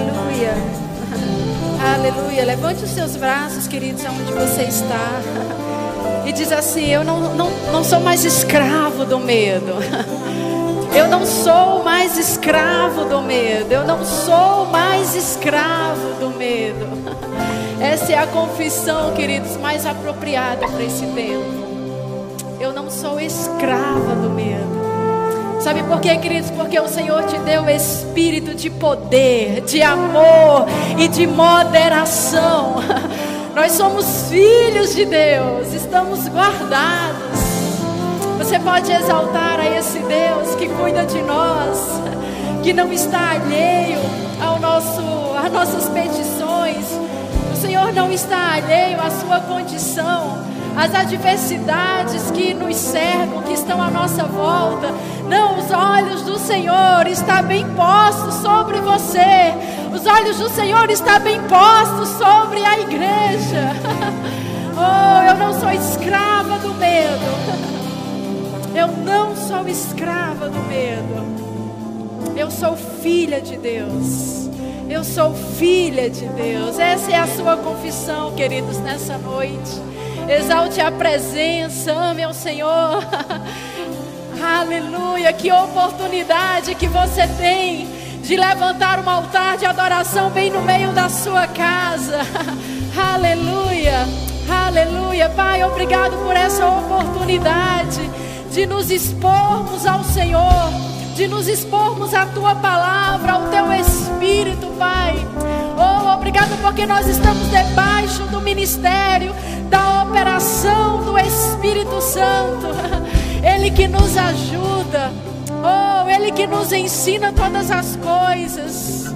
Aleluia. Aleluia. Levante os seus braços, queridos, aonde você está. E diz assim: Eu não, não, não sou mais escravo do medo. Eu não sou mais escravo do medo. Eu não sou mais escravo do medo. Essa é a confissão, queridos, mais apropriada para esse tempo. Eu não sou escrava do medo. Sabe por quê, queridos? Porque o Senhor te deu espírito de poder, de amor e de moderação. Nós somos filhos de Deus, estamos guardados. Você pode exaltar a esse Deus que cuida de nós, que não está alheio ao nosso, às nossas petições. O Senhor não está alheio à sua condição as adversidades que nos cercam, que estão à nossa volta. Não, os olhos do Senhor estão bem postos sobre você. Os olhos do Senhor estão bem postos sobre a igreja. Oh, eu não sou escrava do medo. Eu não sou escrava do medo. Eu sou filha de Deus. Eu sou filha de Deus. Essa é a sua confissão, queridos, nessa noite. Exalte a presença, ame ao Senhor. Aleluia, que oportunidade que você tem de levantar um altar de adoração bem no meio da sua casa. Aleluia, aleluia. Pai, obrigado por essa oportunidade de nos expormos ao Senhor, de nos expormos à tua palavra, ao teu Espírito, Pai. Oh, obrigado porque nós estamos debaixo do ministério da operação do Espírito Santo. Ele que nos ajuda. Oh, Ele que nos ensina todas as coisas.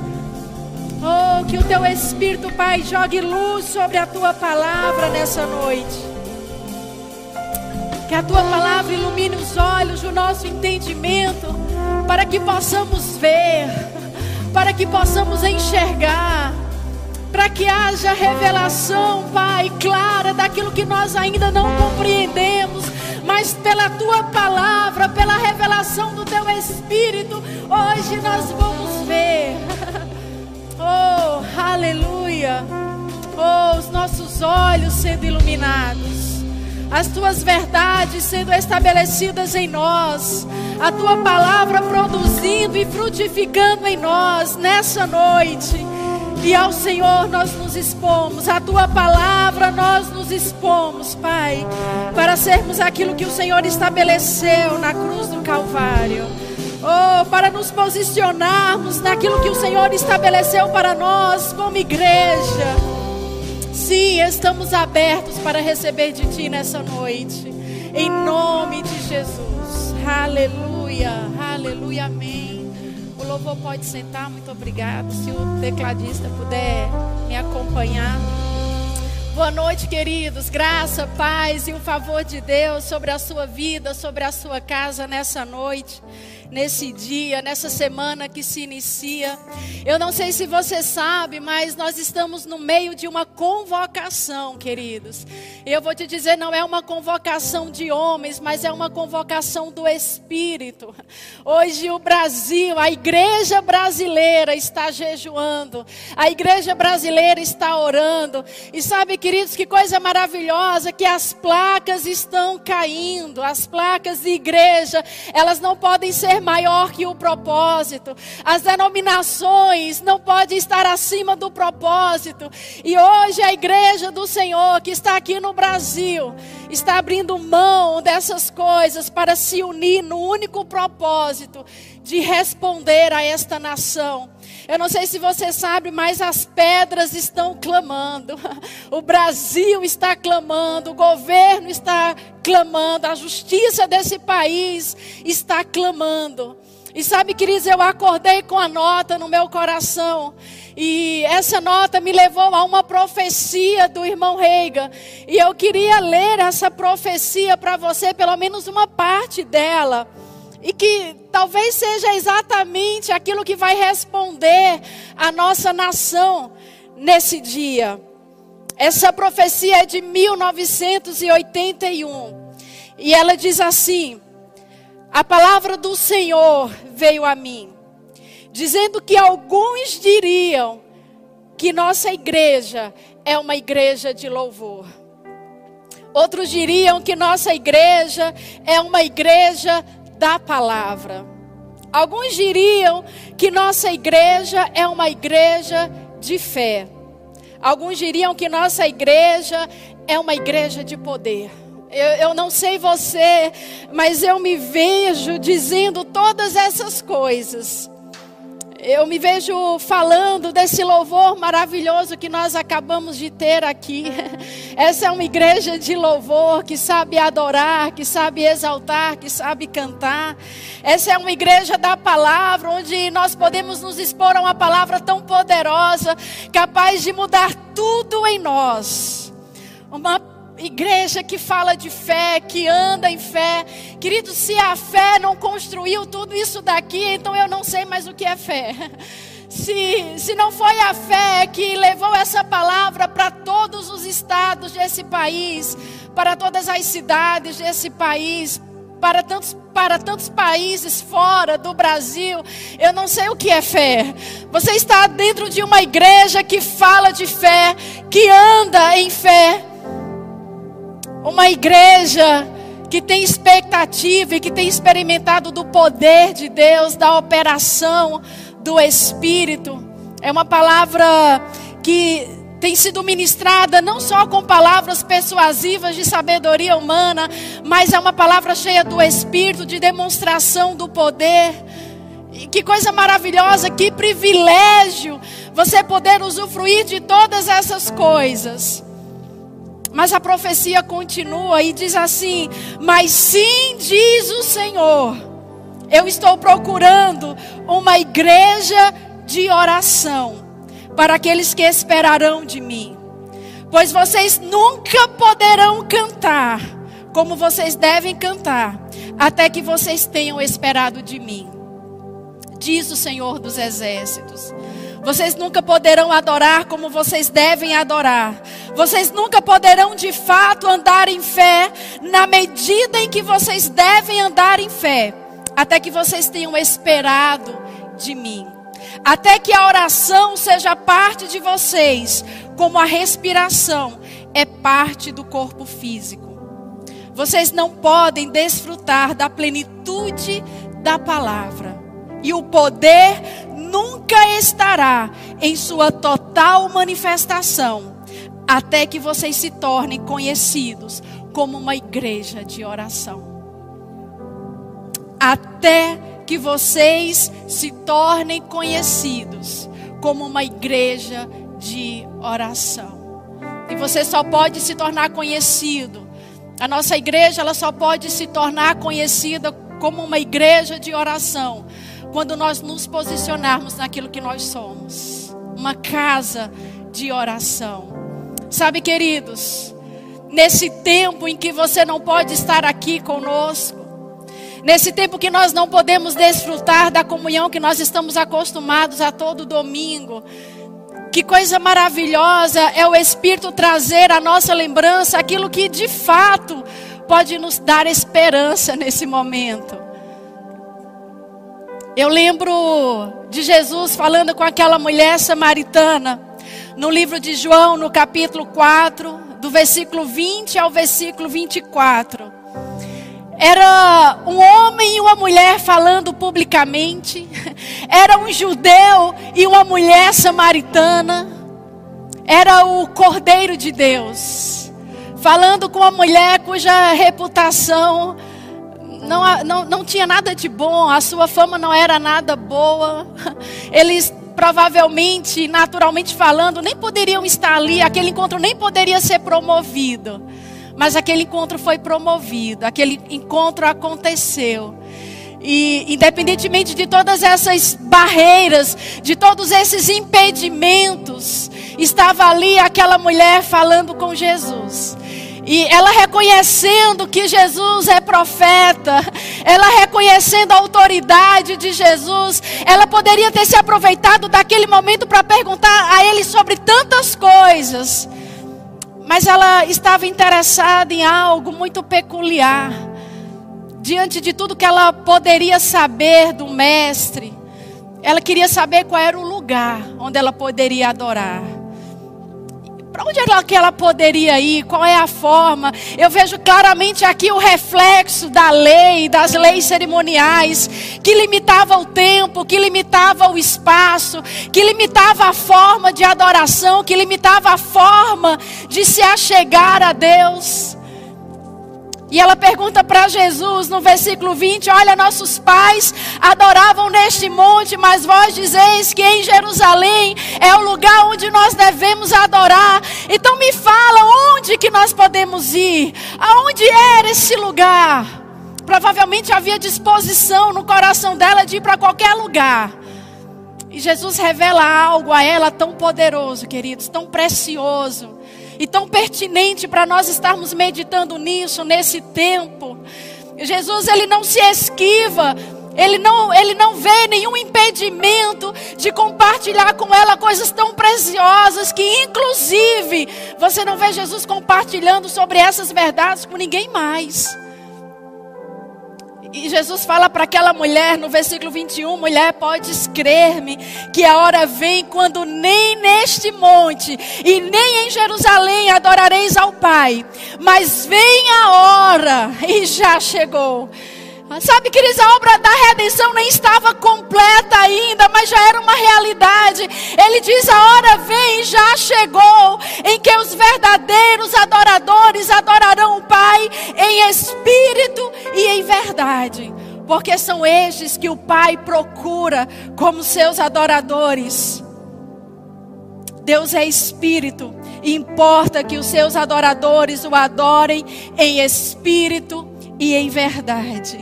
Oh, que o teu Espírito, Pai, jogue luz sobre a tua palavra nessa noite. Que a tua palavra ilumine os olhos do nosso entendimento, para que possamos ver, para que possamos enxergar para que haja revelação, Pai, clara daquilo que nós ainda não compreendemos, mas pela tua palavra, pela revelação do teu Espírito, hoje nós vamos ver. Oh, aleluia. Oh, os nossos olhos sendo iluminados as tuas verdades sendo estabelecidas em nós, a tua palavra produzindo e frutificando em nós nessa noite. E ao Senhor nós nos expomos, a tua palavra nós nos expomos, Pai, para sermos aquilo que o Senhor estabeleceu na cruz do Calvário. Oh, para nos posicionarmos naquilo que o Senhor estabeleceu para nós como igreja. Sim, estamos abertos para receber de Ti nessa noite. Em nome de Jesus. Aleluia, aleluia, amém. O louvor pode sentar, muito obrigado. Se o tecladista puder me acompanhar. Boa noite, queridos. Graça, paz e o favor de Deus sobre a sua vida, sobre a sua casa nessa noite nesse dia, nessa semana que se inicia. Eu não sei se você sabe, mas nós estamos no meio de uma convocação, queridos. Eu vou te dizer, não é uma convocação de homens, mas é uma convocação do Espírito. Hoje o Brasil, a igreja brasileira está jejuando, a igreja brasileira está orando. E sabe, queridos, que coisa maravilhosa que as placas estão caindo, as placas de igreja, elas não podem ser maior que o propósito. As denominações não podem estar acima do propósito. E hoje a igreja do Senhor que está aqui no Brasil está abrindo mão dessas coisas para se unir no único propósito de responder a esta nação. Eu não sei se você sabe, mas as pedras estão clamando. O Brasil está clamando, o governo está clamando, a justiça desse país está clamando. E sabe, queridos, eu acordei com a nota no meu coração. E essa nota me levou a uma profecia do irmão Reiga. E eu queria ler essa profecia para você, pelo menos uma parte dela. E que talvez seja exatamente aquilo que vai responder a nossa nação nesse dia. Essa profecia é de 1981. E ela diz assim: A palavra do Senhor veio a mim, dizendo que alguns diriam que nossa igreja é uma igreja de louvor. Outros diriam que nossa igreja é uma igreja da palavra. Alguns diriam que nossa igreja é uma igreja de fé. Alguns diriam que nossa igreja é uma igreja de poder. Eu, eu, não sei você, mas eu me vejo dizendo todas essas coisas. Eu me vejo falando desse louvor maravilhoso que nós acabamos de ter aqui. Essa é uma igreja de louvor que sabe adorar, que sabe exaltar, que sabe cantar. Essa é uma igreja da palavra, onde nós podemos nos expor a uma palavra tão poderosa, capaz de mudar tudo em nós. Uma igreja que fala de fé, que anda em fé. Querido, se a fé não construiu tudo isso daqui, então eu não sei mais o que é fé. Se, se não foi a fé que levou essa palavra para todos os estados desse país, para todas as cidades desse país, para tantos, para tantos países fora do Brasil, eu não sei o que é fé. Você está dentro de uma igreja que fala de fé, que anda em fé. Uma igreja que tem expectativa e que tem experimentado do poder de Deus, da operação do Espírito. É uma palavra que tem sido ministrada não só com palavras persuasivas de sabedoria humana, mas é uma palavra cheia do Espírito, de demonstração do poder. Que coisa maravilhosa, que privilégio você poder usufruir de todas essas coisas. Mas a profecia continua e diz assim: Mas sim, diz o Senhor, eu estou procurando uma igreja de oração para aqueles que esperarão de mim. Pois vocês nunca poderão cantar como vocês devem cantar, até que vocês tenham esperado de mim. Diz o Senhor dos Exércitos. Vocês nunca poderão adorar como vocês devem adorar. Vocês nunca poderão de fato andar em fé na medida em que vocês devem andar em fé, até que vocês tenham esperado de mim. Até que a oração seja parte de vocês, como a respiração é parte do corpo físico. Vocês não podem desfrutar da plenitude da palavra. E o poder nunca estará em sua total manifestação, até que vocês se tornem conhecidos como uma igreja de oração. Até que vocês se tornem conhecidos como uma igreja de oração. E você só pode se tornar conhecido. A nossa igreja ela só pode se tornar conhecida como uma igreja de oração quando nós nos posicionarmos naquilo que nós somos uma casa de oração. Sabe, queridos, nesse tempo em que você não pode estar aqui conosco, nesse tempo que nós não podemos desfrutar da comunhão que nós estamos acostumados a todo domingo, que coisa maravilhosa é o Espírito trazer à nossa lembrança aquilo que de fato pode nos dar esperança nesse momento. Eu lembro de Jesus falando com aquela mulher samaritana, no livro de João, no capítulo 4, do versículo 20 ao versículo 24. Era um homem e uma mulher falando publicamente, era um judeu e uma mulher samaritana, era o Cordeiro de Deus, falando com uma mulher cuja reputação não, não, não tinha nada de bom, a sua fama não era nada boa. Eles provavelmente, naturalmente falando, nem poderiam estar ali, aquele encontro nem poderia ser promovido. Mas aquele encontro foi promovido, aquele encontro aconteceu. E independentemente de todas essas barreiras, de todos esses impedimentos, estava ali aquela mulher falando com Jesus. E ela reconhecendo que Jesus é profeta, ela reconhecendo a autoridade de Jesus, ela poderia ter se aproveitado daquele momento para perguntar a ele sobre tantas coisas. Mas ela estava interessada em algo muito peculiar. Diante de tudo que ela poderia saber do mestre, ela queria saber qual era o lugar onde ela poderia adorar. Para onde era que ela poderia ir? Qual é a forma? Eu vejo claramente aqui o reflexo da lei, das leis cerimoniais, que limitava o tempo, que limitava o espaço, que limitava a forma de adoração, que limitava a forma de se achegar a Deus. E ela pergunta para Jesus no versículo 20: Olha, nossos pais adoravam neste monte, mas vós dizeis que em Jerusalém é o lugar onde nós devemos adorar. Então me fala onde que nós podemos ir? Aonde era esse lugar? Provavelmente havia disposição no coração dela de ir para qualquer lugar. E Jesus revela algo a ela tão poderoso, queridos, tão precioso e tão pertinente para nós estarmos meditando nisso nesse tempo. Jesus ele não se esquiva, ele não, ele não vê nenhum impedimento de compartilhar com ela coisas tão preciosas que inclusive você não vê Jesus compartilhando sobre essas verdades com ninguém mais. E Jesus fala para aquela mulher no versículo 21: mulher, podes crer-me que a hora vem quando nem neste monte e nem em Jerusalém adorareis ao Pai, mas vem a hora, e já chegou Sabe, queridos, a obra da redenção nem estava completa ainda, mas já era uma realidade. Ele diz: a hora vem, já chegou, em que os verdadeiros adoradores adorarão o Pai em espírito e em verdade. Porque são estes que o Pai procura como seus adoradores. Deus é espírito, e importa que os seus adoradores o adorem em espírito e em verdade.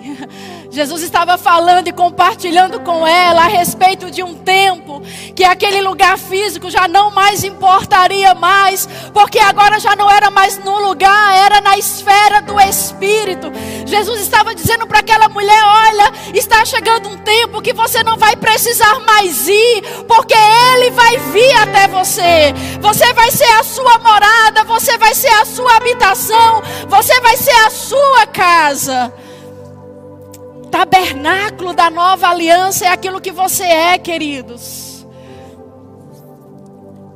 Jesus estava falando e compartilhando com ela a respeito de um tempo que aquele lugar físico já não mais importaria mais, porque agora já não era mais no lugar, era na esfera do espírito. Jesus estava dizendo para aquela mulher: Olha, está chegando um tempo que você não vai precisar mais ir, porque Ele vai vir até você. Você vai ser a sua morada, você vai ser a sua habitação, você vai ser a sua casa tabernáculo da nova aliança é aquilo que você é, queridos.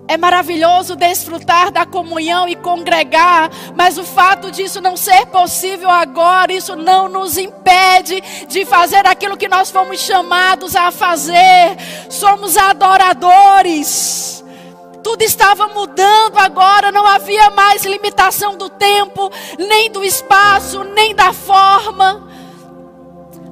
É maravilhoso desfrutar da comunhão e congregar, mas o fato disso não ser possível agora, isso não nos impede de fazer aquilo que nós fomos chamados a fazer. Somos adoradores. Tudo estava mudando agora, não havia mais limitação do tempo, nem do espaço, nem da forma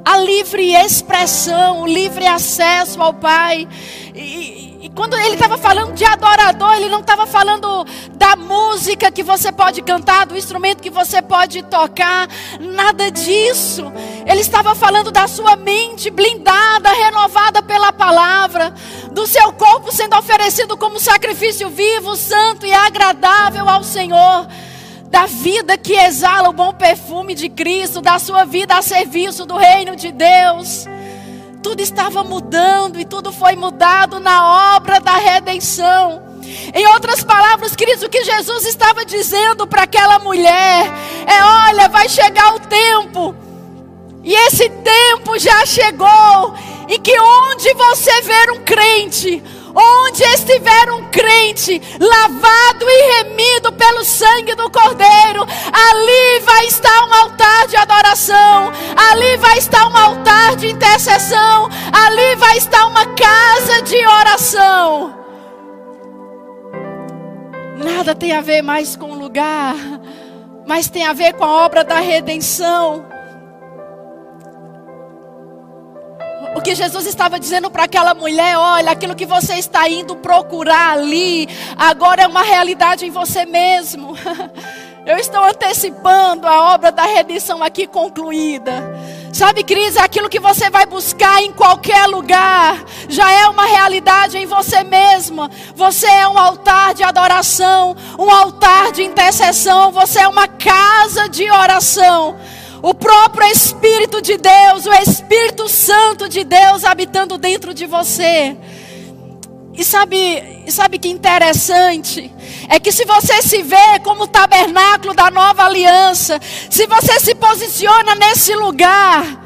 a livre expressão, o livre acesso ao Pai. E, e quando ele estava falando de adorador, ele não estava falando da música que você pode cantar, do instrumento que você pode tocar, nada disso. Ele estava falando da sua mente blindada, renovada pela palavra, do seu corpo sendo oferecido como sacrifício vivo, santo e agradável ao Senhor da vida que exala o bom perfume de Cristo, da sua vida a serviço do reino de Deus. Tudo estava mudando e tudo foi mudado na obra da redenção. Em outras palavras, queridos, o que Jesus estava dizendo para aquela mulher é: olha, vai chegar o tempo, e esse tempo já chegou, em que onde você ver um crente, Onde estiver um crente lavado e remido pelo sangue do Cordeiro, ali vai estar um altar de adoração, ali vai estar um altar de intercessão, ali vai estar uma casa de oração. Nada tem a ver mais com o lugar, mas tem a ver com a obra da redenção. Que Jesus estava dizendo para aquela mulher: olha, aquilo que você está indo procurar ali, agora é uma realidade em você mesmo. Eu estou antecipando a obra da redenção aqui concluída. Sabe, Cris, aquilo que você vai buscar em qualquer lugar já é uma realidade em você mesma. Você é um altar de adoração, um altar de intercessão, você é uma casa de oração o próprio Espírito de Deus, o Espírito Santo de Deus habitando dentro de você. E sabe, sabe que interessante? É que se você se vê como tabernáculo da nova aliança, se você se posiciona nesse lugar,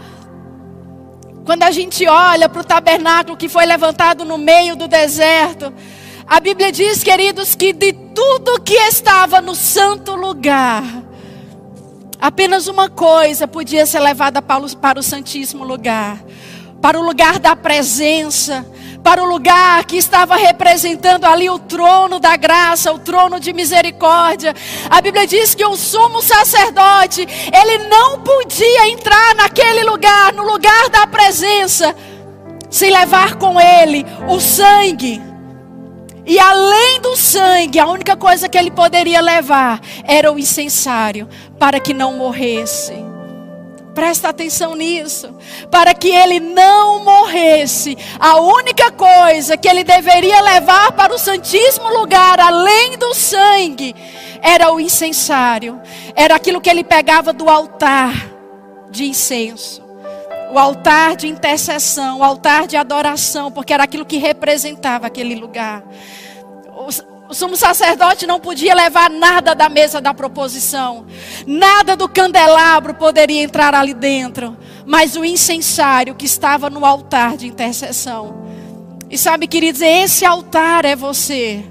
Quando a gente olha para o tabernáculo que foi levantado no meio do deserto, a Bíblia diz, queridos, que de tudo que estava no santo lugar, apenas uma coisa podia ser levada para o, Santíssimo Lugar para o lugar da presença, para o lugar que estava representando ali o trono da graça, o trono de misericórdia. A Bíblia diz que o sumo sacerdote, ele não podia entrar naquele lugar, no lugar da presença, sem levar com ele o sangue. E além do sangue, a única coisa que ele poderia levar era o incensário, para que não morresse. Presta atenção nisso. Para que ele não morresse, a única coisa que ele deveria levar para o Santíssimo Lugar, além do sangue, era o incensário. Era aquilo que ele pegava do altar de incenso. O altar de intercessão, o altar de adoração, porque era aquilo que representava aquele lugar. O sumo sacerdote não podia levar nada da mesa da proposição, nada do candelabro poderia entrar ali dentro, mas o incensário que estava no altar de intercessão. E sabe, queridos, esse altar é você.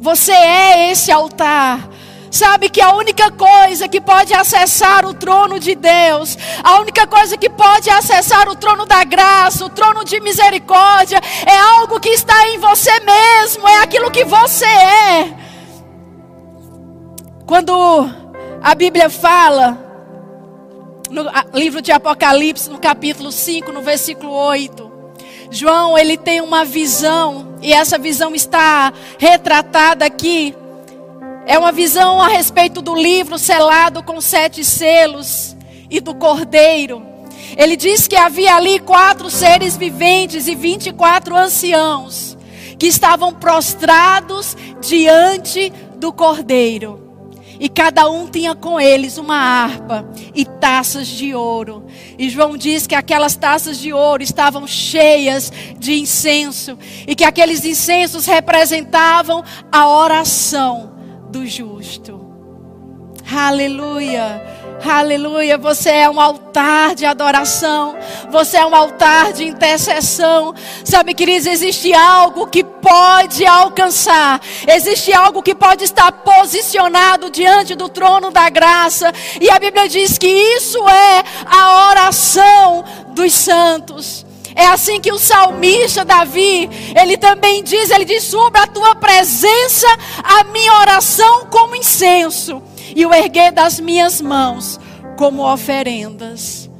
Você é esse altar. Sabe que a única coisa que pode acessar o trono de Deus, a única coisa que pode acessar o trono da graça, o trono de misericórdia, é algo que está em você mesmo, é aquilo que você é. Quando a Bíblia fala, no livro de Apocalipse, no capítulo 5, no versículo 8, João, ele tem uma visão, e essa visão está retratada aqui é uma visão a respeito do livro selado com sete selos e do cordeiro. Ele diz que havia ali quatro seres viventes e vinte e quatro anciãos que estavam prostrados diante do cordeiro. E cada um tinha com eles uma harpa e taças de ouro. E João diz que aquelas taças de ouro estavam cheias de incenso. E que aqueles incensos representavam a oração do justo. Aleluia. Aleluia, você é um altar de adoração, você é um altar de intercessão. Sabe, queridos, existe algo que pode alcançar, existe algo que pode estar posicionado diante do trono da graça, e a Bíblia diz que isso é a oração dos santos. É assim que o salmista Davi, ele também diz, ele diz sobre a tua presença, a minha oração como incenso e o erguer das minhas mãos como oferendas.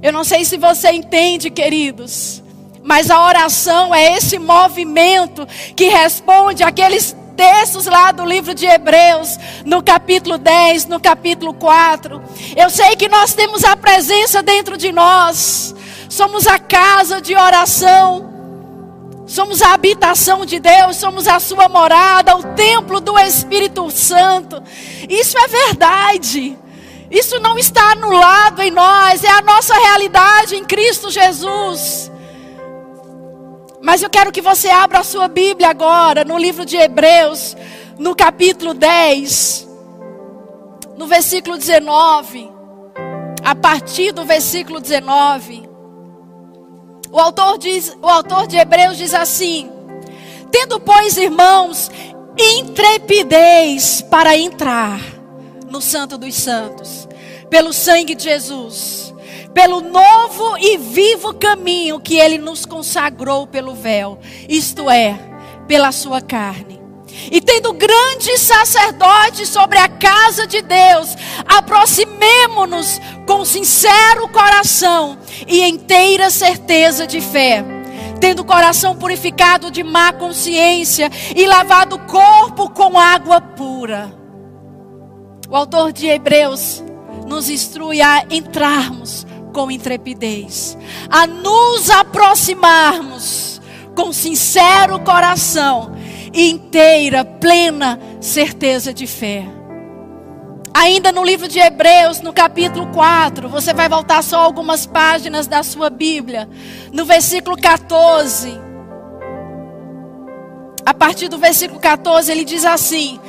Eu não sei se você entende, queridos, mas a oração é esse movimento que responde àqueles textos lá do livro de Hebreus, no capítulo 10, no capítulo 4. Eu sei que nós temos a presença dentro de nós, somos a casa de oração. Somos a habitação de Deus, somos a sua morada, o templo do Espírito Santo. Isso é verdade. Isso não está anulado em nós, é a nossa realidade em Cristo Jesus. Mas eu quero que você abra a sua Bíblia agora, no livro de Hebreus, no capítulo 10, no versículo 19. A partir do versículo 19. O autor, diz, o autor de Hebreus diz assim: Tendo, pois, irmãos, intrepidez para entrar no Santo dos Santos, pelo sangue de Jesus pelo novo e vivo caminho que ele nos consagrou pelo véu, isto é, pela sua carne. E tendo grande sacerdote sobre a casa de Deus, aproximemo-nos com sincero coração e inteira certeza de fé, tendo o coração purificado de má consciência e lavado o corpo com água pura. O autor de Hebreus nos instrui a entrarmos com intrepidez, a nos aproximarmos com sincero coração e inteira, plena certeza de fé. Ainda no livro de Hebreus, no capítulo 4, você vai voltar só algumas páginas da sua Bíblia, no versículo 14. A partir do versículo 14, ele diz assim: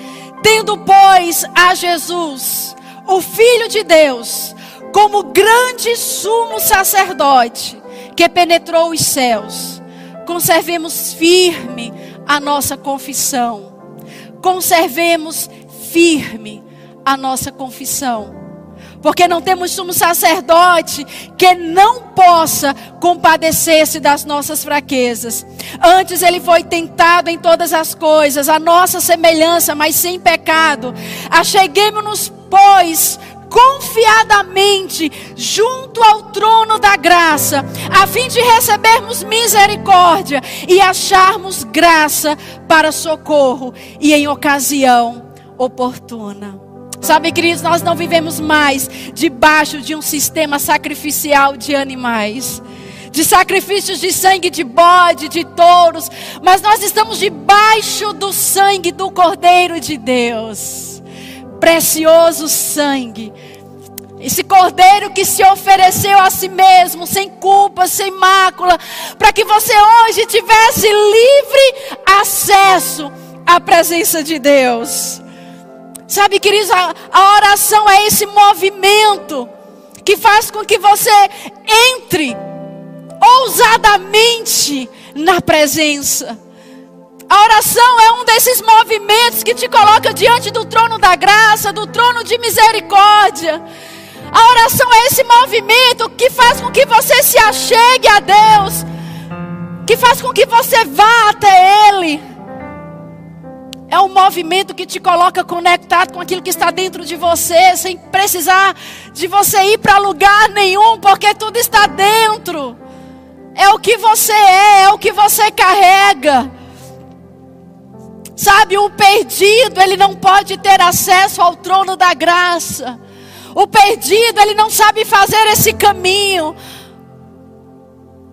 Tendo, pois, a Jesus, o Filho de Deus, como grande sumo sacerdote que penetrou os céus, conservemos firme a nossa confissão. Conservemos firme a nossa confissão. Porque não temos sumo sacerdote que não possa compadecer-se das nossas fraquezas. Antes ele foi tentado em todas as coisas, a nossa semelhança, mas sem pecado. Acheguemos-nos, pois, confiadamente junto ao trono da graça, a fim de recebermos misericórdia e acharmos graça para socorro e em ocasião oportuna. Sabe, queridos, nós não vivemos mais debaixo de um sistema sacrificial de animais de sacrifícios de sangue de bode, de touros, mas nós estamos debaixo do sangue do Cordeiro de Deus precioso sangue. Esse cordeiro que se ofereceu a si mesmo, sem culpa, sem mácula, para que você hoje tivesse livre acesso à presença de Deus. Sabe, queridos, a, a oração é esse movimento que faz com que você entre ousadamente na presença. A oração é um desses movimentos que te coloca diante do trono da graça, do trono de misericórdia. A oração é esse movimento que faz com que você se achegue a Deus, que faz com que você vá até Ele. É um movimento que te coloca conectado com aquilo que está dentro de você, sem precisar de você ir para lugar nenhum, porque tudo está dentro. É o que você é, é o que você carrega. Sabe, o perdido, ele não pode ter acesso ao trono da graça. O perdido, ele não sabe fazer esse caminho.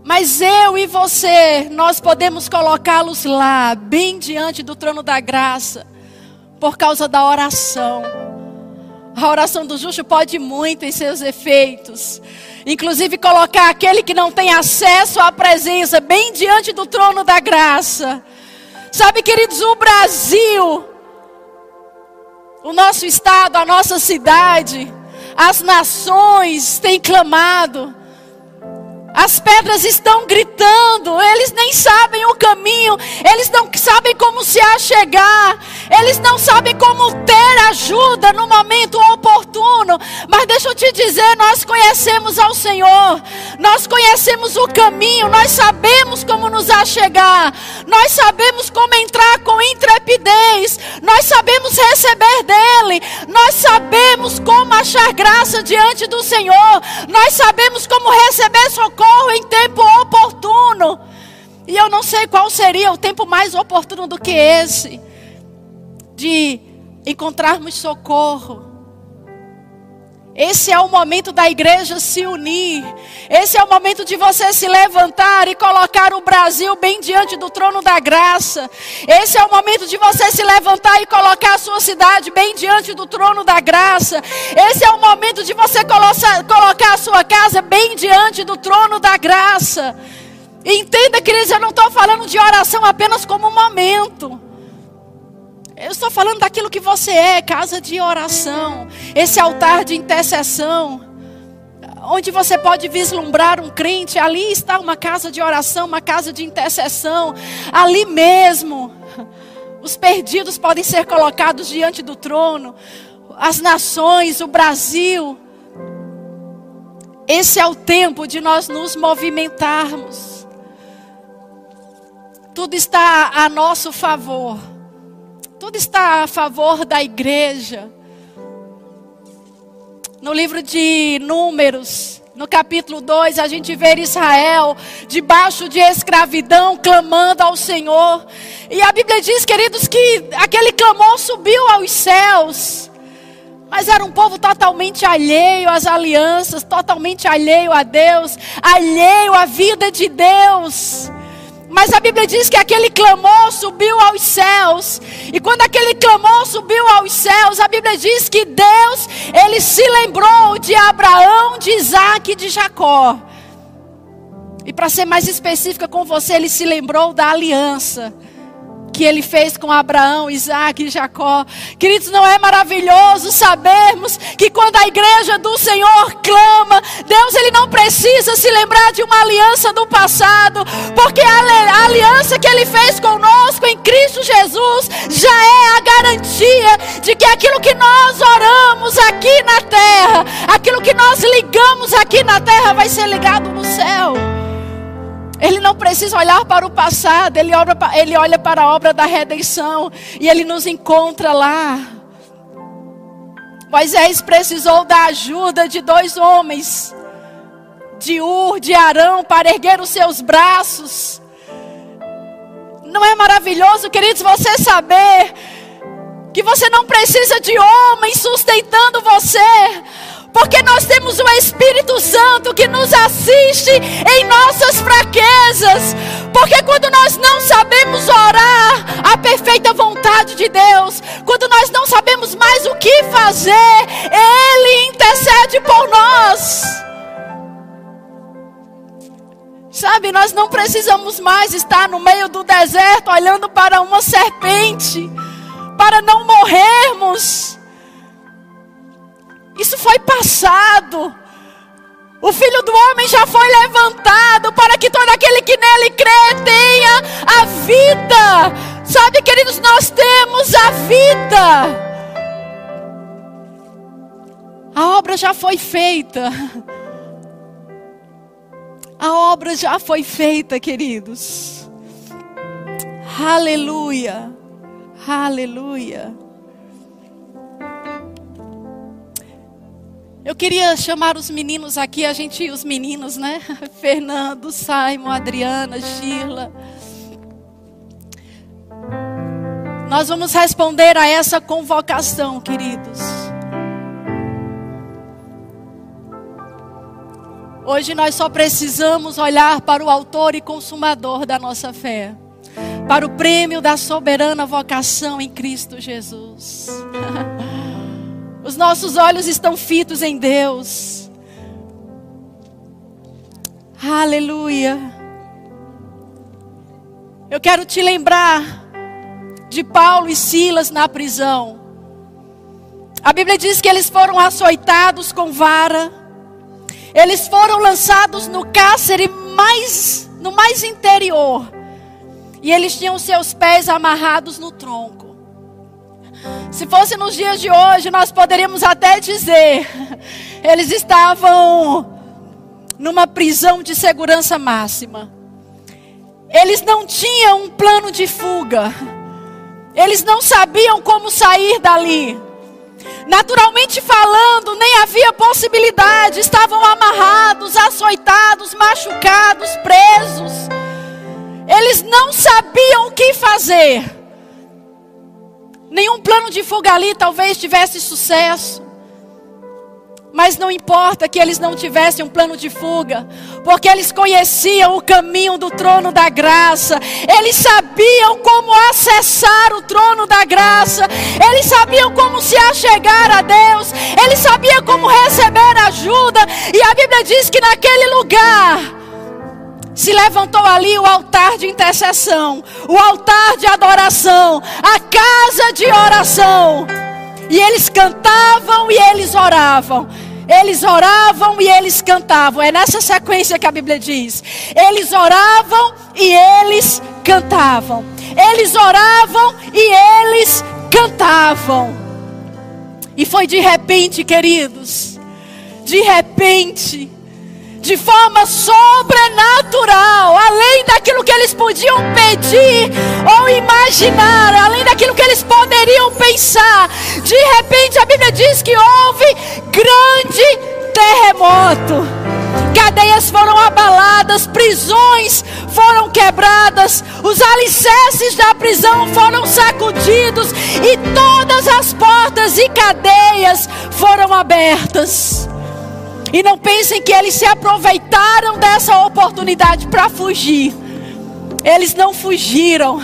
Mas eu e você, nós podemos colocá-los lá, bem diante do trono da graça, por causa da oração. A oração do justo pode muito em seus efeitos. Inclusive colocar aquele que não tem acesso à presença bem diante do trono da graça. Sabe, queridos, o Brasil, o nosso estado, a nossa cidade, as nações têm clamado. As pedras estão gritando, eles nem sabem o caminho, eles não sabem como se achegar, eles não sabem como ter ajuda no momento oportuno. Mas deixa eu te dizer, nós conhecemos ao Senhor, nós conhecemos o caminho, nós sabemos como nos achegar, nós sabemos como entrar com intrepidez, nós sabemos receber dEle, nós sabemos como achar graça diante do Senhor, nós sabemos como receber socorro socorro em tempo oportuno. E eu não sei qual seria o tempo mais oportuno do que esse de encontrarmos socorro. Esse é o momento da igreja se unir. Esse é o momento de você se levantar e colocar o Brasil bem diante do trono da graça. Esse é o momento de você se levantar e colocar a sua cidade bem diante do trono da graça. Esse é o momento de você colocar a sua casa bem diante do trono da graça. Entenda, queridos, eu não estou falando de oração apenas como um momento. Eu estou falando daquilo que você é, casa de oração, esse altar de intercessão, onde você pode vislumbrar um crente, ali está uma casa de oração, uma casa de intercessão, ali mesmo. Os perdidos podem ser colocados diante do trono, as nações, o Brasil. Esse é o tempo de nós nos movimentarmos. Tudo está a nosso favor. Tudo está a favor da igreja. No livro de Números, no capítulo 2, a gente vê Israel debaixo de escravidão, clamando ao Senhor. E a Bíblia diz, queridos, que aquele clamor subiu aos céus. Mas era um povo totalmente alheio às alianças, totalmente alheio a Deus, alheio à vida de Deus. Mas a Bíblia diz que aquele clamor subiu aos céus. E quando aquele clamor subiu aos céus, a Bíblia diz que Deus, ele se lembrou de Abraão, de Isaac e de Jacó. E para ser mais específica com você, ele se lembrou da aliança. Que ele fez com Abraão, Isaac e Jacó. Queridos, não é maravilhoso sabermos que quando a igreja do Senhor clama, Deus ele não precisa se lembrar de uma aliança do passado, porque a aliança que ele fez conosco em Cristo Jesus já é a garantia de que aquilo que nós oramos aqui na terra, aquilo que nós ligamos aqui na terra vai ser ligado no céu. Ele não precisa olhar para o passado, ele olha, ele olha para a obra da redenção e ele nos encontra lá. Moisés precisou da ajuda de dois homens, de Ur, de Arão, para erguer os seus braços. Não é maravilhoso, queridos, você saber que você não precisa de homens sustentando você, porque nós temos o Espírito Santo que nos assiste em nossas fraquezas. Porque quando nós não sabemos orar a perfeita vontade de Deus, quando nós não sabemos mais o que fazer, Ele intercede por nós. Sabe, nós não precisamos mais estar no meio do deserto olhando para uma serpente, para não morrermos. Isso foi passado. O filho do homem já foi levantado para que todo aquele que nele crê tenha a vida. Sabe, queridos, nós temos a vida. A obra já foi feita. A obra já foi feita, queridos. Aleluia. Aleluia. Eu queria chamar os meninos aqui, a gente, os meninos, né? Fernando, Simon, Adriana, Sheila. Nós vamos responder a essa convocação, queridos. Hoje nós só precisamos olhar para o autor e consumador da nossa fé, para o prêmio da soberana vocação em Cristo Jesus. Os nossos olhos estão fitos em Deus. Aleluia. Eu quero te lembrar de Paulo e Silas na prisão. A Bíblia diz que eles foram açoitados com vara. Eles foram lançados no cárcere mais no mais interior. E eles tinham seus pés amarrados no tronco. Se fosse nos dias de hoje, nós poderíamos até dizer: eles estavam numa prisão de segurança máxima. Eles não tinham um plano de fuga. Eles não sabiam como sair dali. Naturalmente falando, nem havia possibilidade. Estavam amarrados, açoitados, machucados, presos. Eles não sabiam o que fazer. Nenhum plano de fuga ali talvez tivesse sucesso. Mas não importa que eles não tivessem um plano de fuga, porque eles conheciam o caminho do trono da graça, eles sabiam como acessar o trono da graça, eles sabiam como se achegar a Deus, eles sabiam como receber ajuda, e a Bíblia diz que naquele lugar, se levantou ali o altar de intercessão, o altar de adoração, a casa de oração. E eles cantavam e eles oravam. Eles oravam e eles cantavam. É nessa sequência que a Bíblia diz. Eles oravam e eles cantavam. Eles oravam e eles cantavam. E foi de repente, queridos. De repente de forma sobrenatural, além daquilo que eles podiam pedir ou imaginar, além daquilo que eles poderiam pensar. De repente a Bíblia diz que houve grande terremoto. Cadeias foram abaladas, prisões foram quebradas, os alicerces da prisão foram sacudidos e todas as portas e cadeias foram abertas. E não pensem que eles se aproveitaram dessa oportunidade para fugir. Eles não fugiram.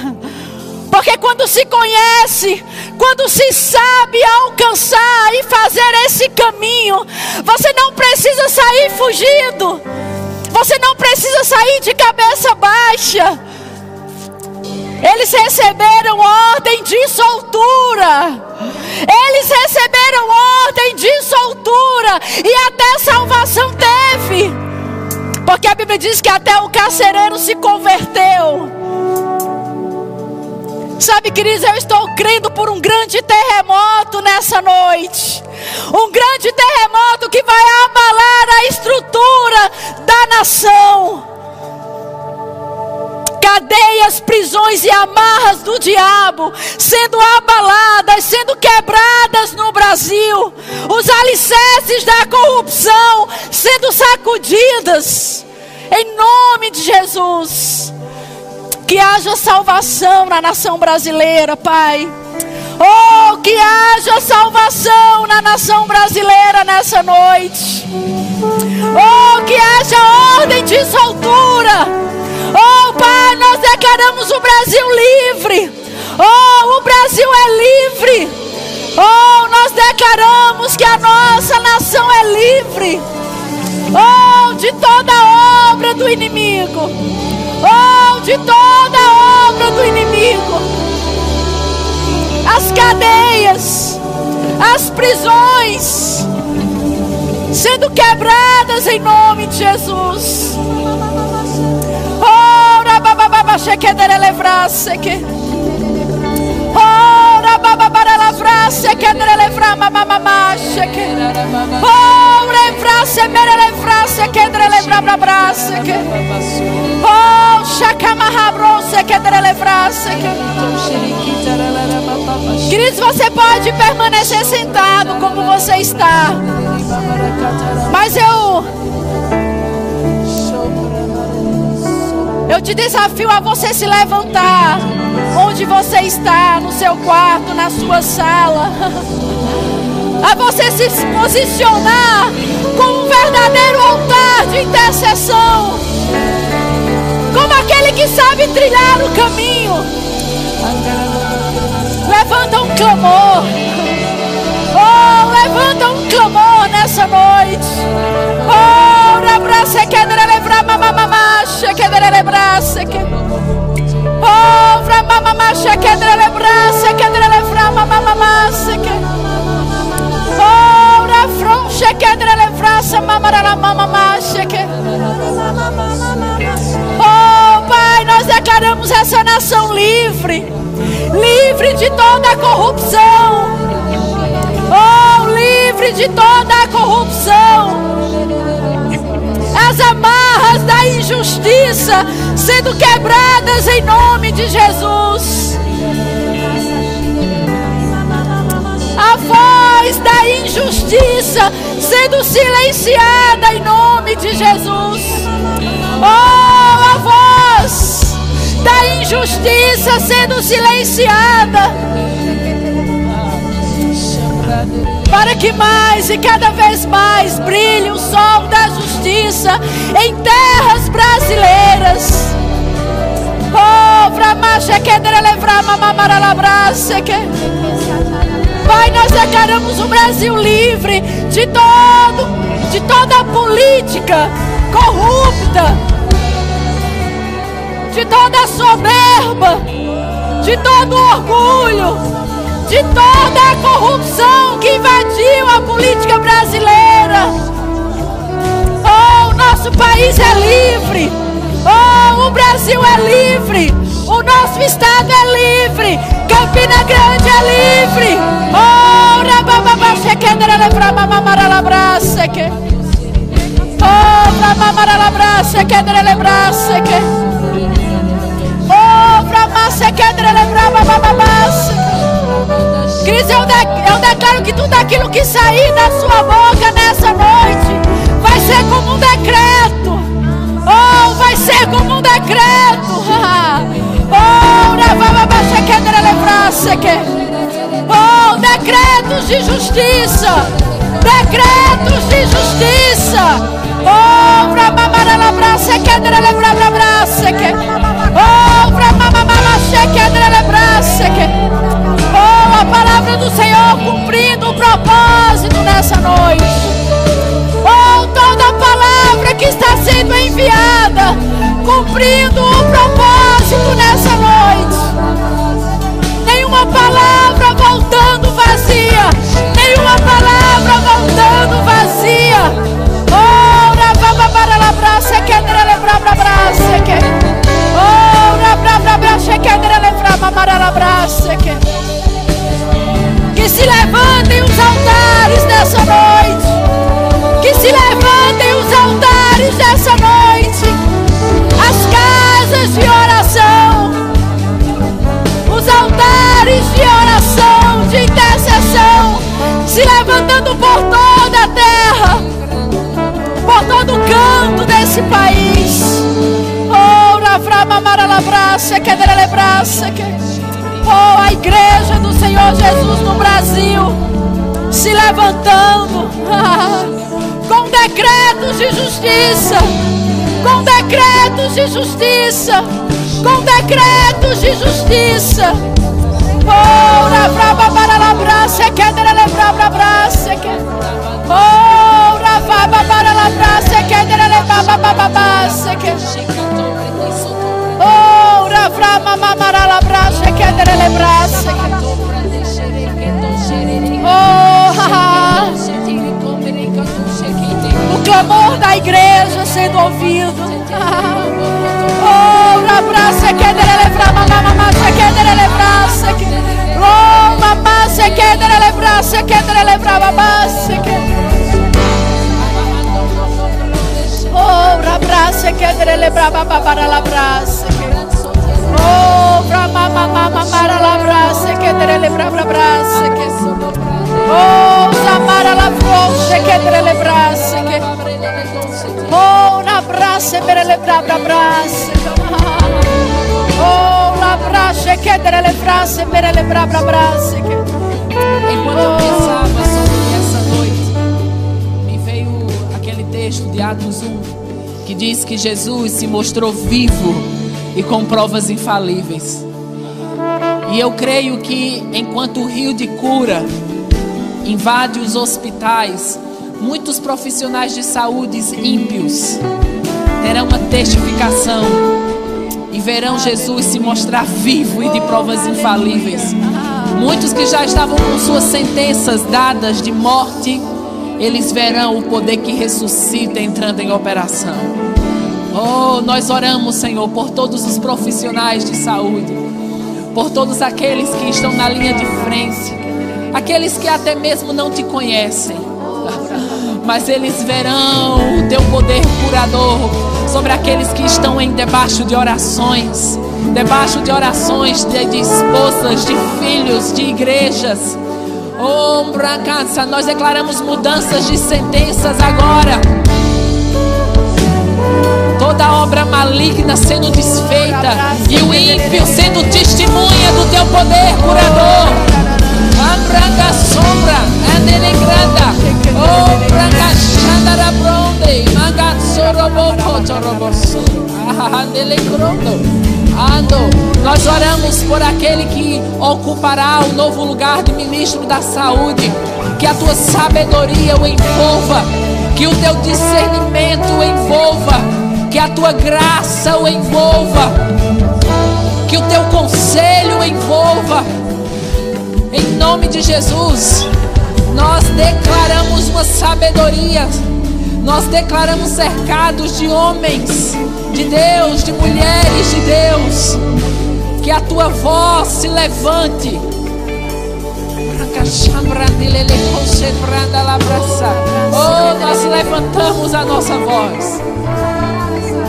Porque quando se conhece, quando se sabe alcançar e fazer esse caminho, você não precisa sair fugindo. Você não precisa sair de cabeça baixa. Eles receberam ordem de soltura. Eles receberam ordem de soltura. E até salvação teve. Porque a Bíblia diz que até o carcereiro se converteu. Sabe, queridos, eu estou crendo por um grande terremoto nessa noite. Um grande terremoto que vai abalar a estrutura da nação cadeias, prisões e amarras do diabo sendo abaladas, sendo quebradas no Brasil, os alicerces da corrupção sendo sacudidas, em nome de Jesus. Que haja salvação na nação brasileira, Pai. Oh, que haja salvação na nação brasileira nessa noite. Oh, que haja ordem de soltura. Oh, Pai, nós declaramos o Brasil livre. Oh, o Brasil é livre. Oh, nós declaramos que a nossa nação é livre. Oh, de toda obra do inimigo. Oh, de toda obra do inimigo. As cadeias, as prisões sendo quebradas em nome de Jesus. Levrasse que. Ora bababara lavrasse kedere levra mamamama sheke. Ora evrasse mere levrasse kedere levra brabrasse que. Oh shakamahabrose kedere levrasse que. Queridos, você pode permanecer sentado como você está. Mas eu Eu te desafio a você se levantar onde você está, no seu quarto, na sua sala. A você se posicionar como um verdadeiro altar de intercessão. Como aquele que sabe trilhar o caminho. Levanta um clamor. Oh, levanta um clamor nessa noite. Oh, na braça quedra levrar mamamacha, quedra lebraça que. Oh, Pai, nós declaramos essa nação livre livre de toda a corrupção. Oh, livre de toda a corrupção. As amarras da injustiça sendo quebradas em nome de Jesus. A voz da injustiça sendo silenciada em nome de Jesus. Oh, a voz da injustiça sendo silenciada. Para que mais e cada vez mais brilhe o sol da justiça em terras brasileiras. Pai, nós declaramos o Brasil livre de todo, de toda a política corrupta de toda a soberba, de todo orgulho, de toda a corrupção que invadiu a política brasileira. Oh, o nosso país é livre. Oh, o Brasil é livre. O nosso estado é livre. Campina Grande é livre. Oh, rabababa, sequedra, levra, mamamara, labraça, que. Oh, labraça, quedra, lebraça, que. Cris, eu, de, eu declaro que tudo aquilo que sair da sua boca nessa noite vai ser como um decreto. Oh, vai ser como um decreto. Oh, Oh, decretos de justiça. Decretos de justiça. Oh, pra mamar la braça, que lembrar la braça, que. Oh, Oh, a palavra do Senhor cumprindo o propósito nessa noite. Oh, toda palavra que está sendo enviada, cumprindo o propósito nessa noite. Nenhuma palavra voltando vazia, nenhuma palavra voltando vazia. Oh, rabababara labraça, que lebra brabraça, que. Oh, rabra brabraça, que lebra mamaralabraça, que. Que se levantem os altares dessa noite. Que se levantem os altares dessa noite. As casas de oração. Os altares de oração, de intercessão. Se levantando por toda a terra. Por todo o canto desse país. Oh, Rafra Mamara Labraça, Cadera Lebraça. Que igreja do Senhor Jesus no Brasil se levantando com decretos de justiça, com decretos de justiça, com decretos de justiça. Oh, Ravraba Maralabraça, que Derelebraça, que. Oh, Ravraba Maralabraça, que Derelebraça, que. Oh, Ravrama Mamaralabraça, que Derelebraça, que. Oh. O clamor da igreja sendo ouvido. Oh, Rabraça, que Derelebraça, Mamamaça, que Derelebraça, que. Oh, Mamaça, que Derelebraça, que Derelebraça, que. Oh, Rabraça, que Derelebraça, Babaralabraça, que. Oh, Mama Mara Labraça, que Derelebraça, que. Oh, Samara Lavroche, que Derelebraça, que. Oh, na braça, Berelebraça, braça. Oh, na braça, que Derelebraça, Berelebraça, braça, que. Enquanto eu pensava sobre essa noite, me veio aquele texto de Atos 1 que diz que Jesus se mostrou vivo e com provas infalíveis. E eu creio que enquanto o rio de cura invade os hospitais, muitos profissionais de saúde ímpios terão uma testificação e verão Jesus se mostrar vivo e de provas infalíveis. Muitos que já estavam com suas sentenças dadas de morte, eles verão o poder que ressuscita entrando em operação. Oh, nós oramos, Senhor, por todos os profissionais de saúde, por todos aqueles que estão na linha de frente, aqueles que até mesmo não te conhecem, mas eles verão o teu poder curador sobre aqueles que estão em debaixo de orações, debaixo de orações de, de esposas, de filhos, de igrejas. Oh, Bracança, nós declaramos mudanças de sentenças agora. Toda obra maligna sendo desfeita e o ímpio sendo testemunha do teu poder curador. Ambraga sombra. Oh, braga chandara bronde, anenegrondo. Ando. Nós oramos por aquele que ocupará o novo lugar de ministro da saúde. Que a tua sabedoria o envolva. Que o teu discernimento o envolva. Que a tua graça o envolva. Que o teu conselho o envolva. Em nome de Jesus, nós declaramos uma sabedoria. Nós declaramos cercados de homens de Deus, de mulheres de Deus. Que a tua voz se levante. Oh, nós levantamos a nossa voz.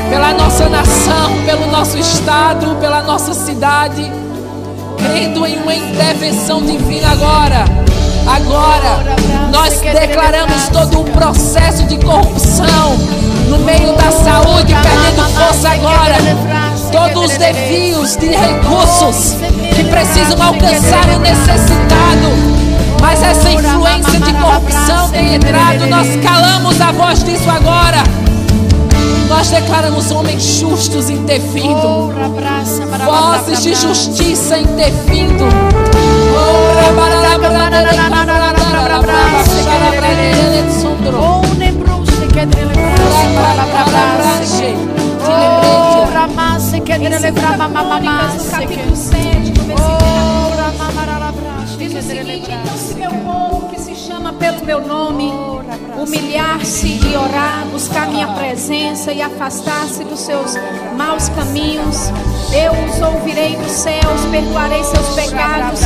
Pela nossa nação, pelo nosso estado, pela nossa cidade. Crendo em uma intervenção divina agora. Agora, nós declaramos todo um processo de corrupção no meio da saúde, perdendo força agora. Todos os desvios de recursos que precisam alcançar o necessitado. Mas essa influência de corrupção tem entrado. Nós calamos a voz disso agora. Nós declaramos homens justos intervindo. Vozes de justiça. Oh. Oh, drelebrava mamamasse. capítulo 7, no versículo Oh, ramamaralabrasse Diz o seguinte: Então, se meu povo que se chama pelo meu nome humilhar-se e orar, buscar minha presença e afastar-se dos seus maus caminhos, eu os ouvirei dos céus, perdoarei seus pecados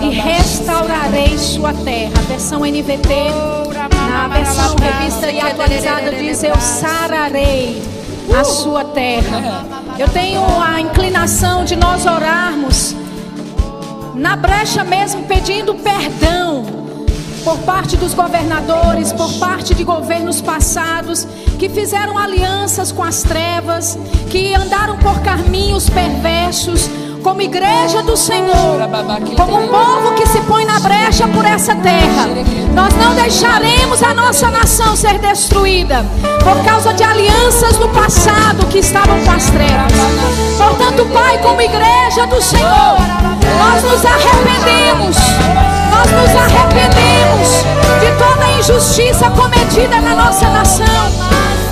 e restaurarei sua terra. A versão NVT, na versão revista e atualizada, diz: Eu sararei a sua terra. Eu tenho a inclinação de nós orarmos na brecha mesmo pedindo perdão por parte dos governadores, por parte de governos passados, que fizeram alianças com as trevas, que andaram por caminhos perversos, como igreja do Senhor, como um povo que se põe na brecha por essa terra. Nós não deixaremos a nossa nação ser destruída por causa de alianças do passado que estavam com as trevas. Portanto, Pai, como igreja do Senhor, nós nos arrependemos. Nós nos arrependemos de toda a injustiça cometida na nossa nação.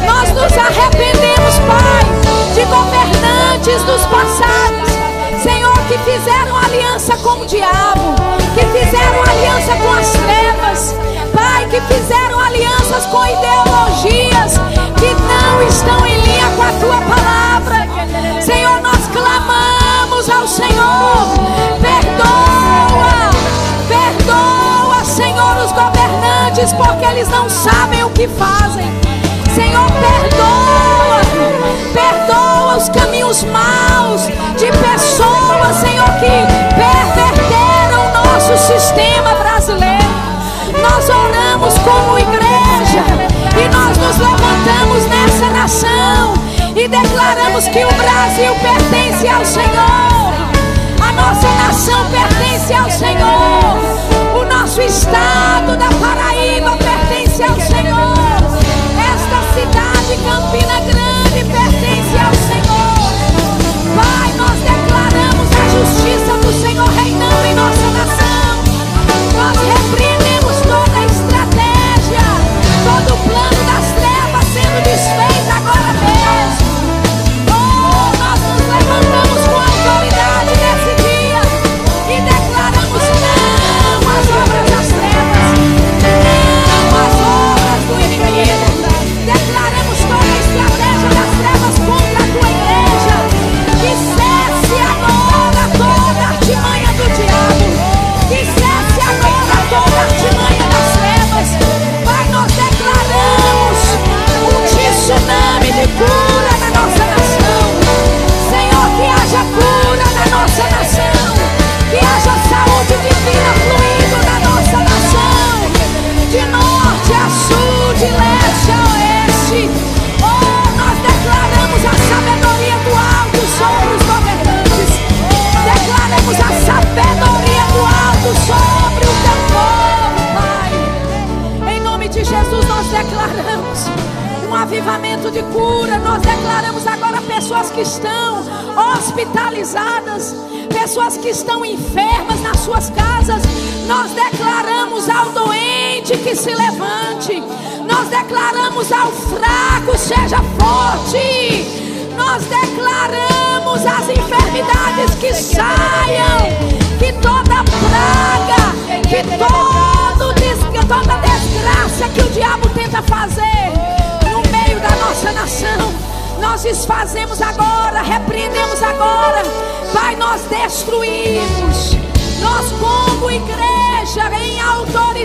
Nós nos arrependemos, Pai, de governantes dos passados Senhor, que fizeram aliança com o diabo, que fizeram aliança com as trevas, Pai, que fizeram alianças com ideologias que não estão em linha com a tua palavra. Senhor, nós clamamos ao Senhor, perdoa, perdoa, Senhor, os governantes, porque eles não sabem o que fazem. Senhor, perdoa, perdoa os caminhos maus de pessoas, Senhor, que perverteram o nosso sistema brasileiro. Nós oramos como igreja e nós nos levantamos nessa nação e declaramos que o Brasil pertence ao Senhor. A nossa nação pertence ao Senhor. O nosso estado da Paraíba pertence ao Senhor. Esta cidade, Campina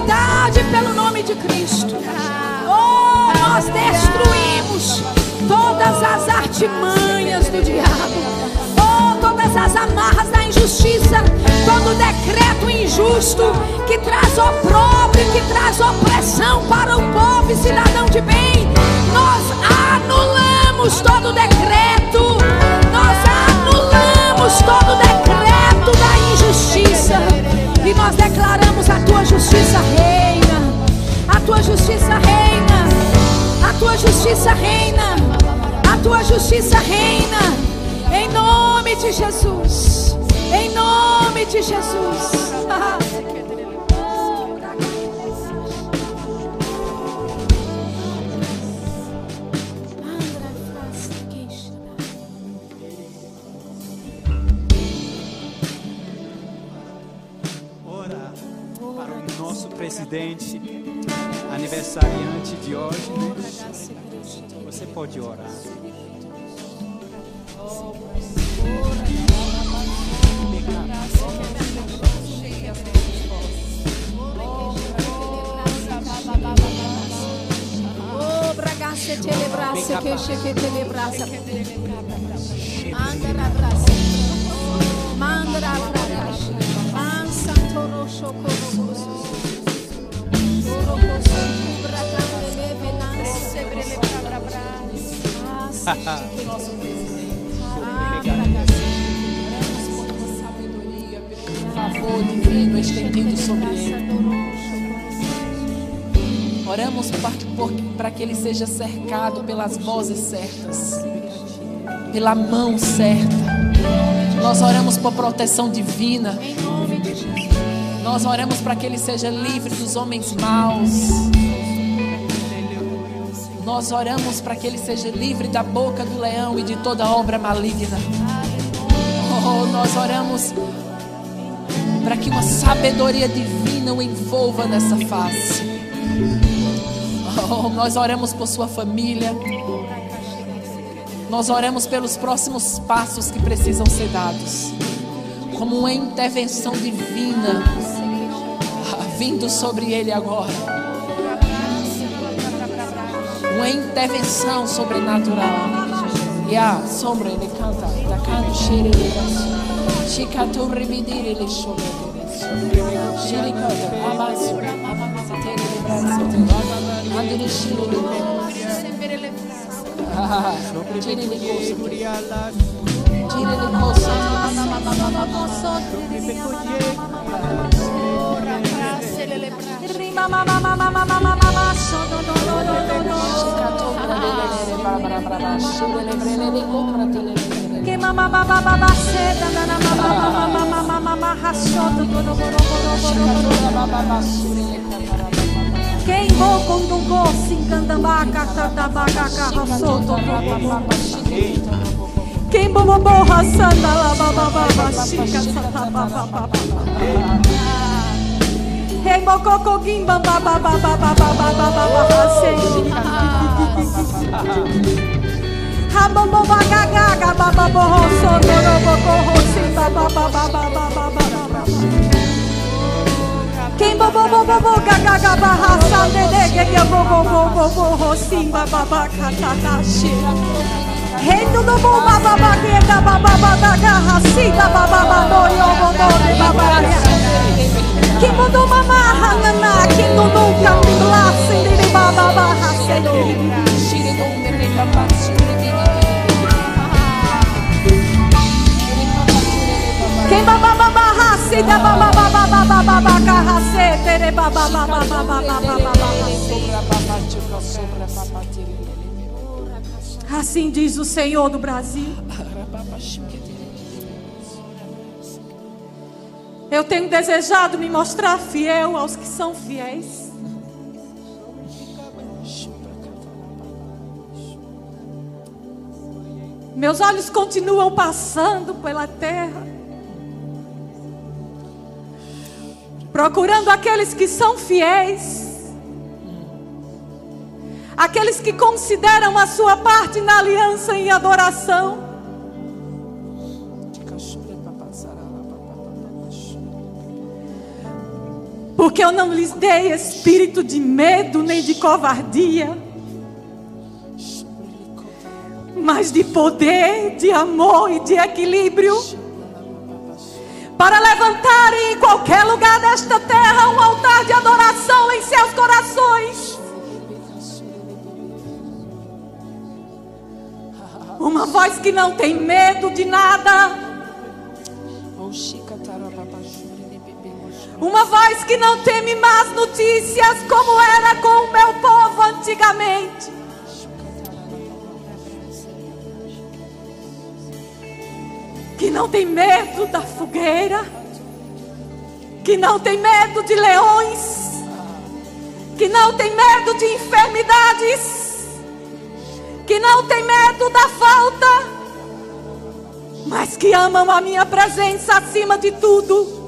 autoridade pelo nome de Cristo, oh, nós destruímos todas as artimanhas do diabo, oh, todas as amarras da injustiça, todo decreto injusto que traz opróbrio, que traz opressão para o povo e cidadão de bem, nós anulamos todo decreto, nós anulamos todo decreto da injustiça. E nós declaramos a tua justiça reina, a tua justiça reina, a tua justiça reina, a tua justiça reina, em nome de Jesus, em nome de Jesus. para o nosso presidente, aniversariante de hoje, né? Você pode orar. Oh, bragasse telebrasse que cheque telebrasse. Mandra brasse. Mandra nosso favor divino estendido sobre ele. Oramos para que ele seja cercado pelas vozes certas, pela mão certa. Nós oramos por proteção divina. Em nome de Jesus. Nós oramos para que ele seja livre dos homens maus. Nós oramos para que ele seja livre da boca do leão e de toda obra maligna. Oh, nós oramos para que uma sabedoria divina o envolva nessa face. Oh, nós oramos por sua família. Nós oramos pelos próximos passos que precisam ser dados. Como uma intervenção divina vindo sobre ele agora. Uma intervenção sobrenatural. E a sombra ele canta, da canta cheiro de Chicatur revidir ele chove. Shiri canta, abaixo, de braço, andere de braço. Que mama com do go sin cantambaca tatabaca rasoto Quem bobo borra sandala baba baba chica tatabaca baba baba Hey mokoko gimba ba ba ba ba ba ba ba ba ba ba ba say. Ha bo bo ba ga ga ga ba ba bo ho so no no bo ko ho si ba ba ba ba ba ba ba ba ba. Quem bo bo bo bo bo ga ga ga ba ha sa de de ge ge bo bo bo bo bo ho si ba ba ba ka ta ta shi. Hey no no bo ba ba ba ge ga ba ba ba da si da ba ba ba no yo bo bo de ba Que mudou mama hanana, que no nunca me lasse de baba barra. Quem baba baba rasse da baba baba baba baba carrace tere baba baba baba baba Assim diz o Senhor do Brasil. Eu tenho desejado me mostrar fiel aos que são fiéis. Meus olhos continuam passando pela terra, procurando aqueles que são fiéis, aqueles que consideram a sua parte na aliança em adoração. Porque eu não lhes dei espírito de medo nem de covardia, mas de poder, de amor e de equilíbrio. Para levantarem em qualquer lugar desta terra um altar de adoração em seus corações. Uma voz que não tem medo de nada Uma voz que não teme más notícias, como era com o meu povo antigamente. Que não tem medo da fogueira, que não tem medo de leões, que não tem medo de enfermidades, que não tem medo da falta, mas que amam a minha presença acima de tudo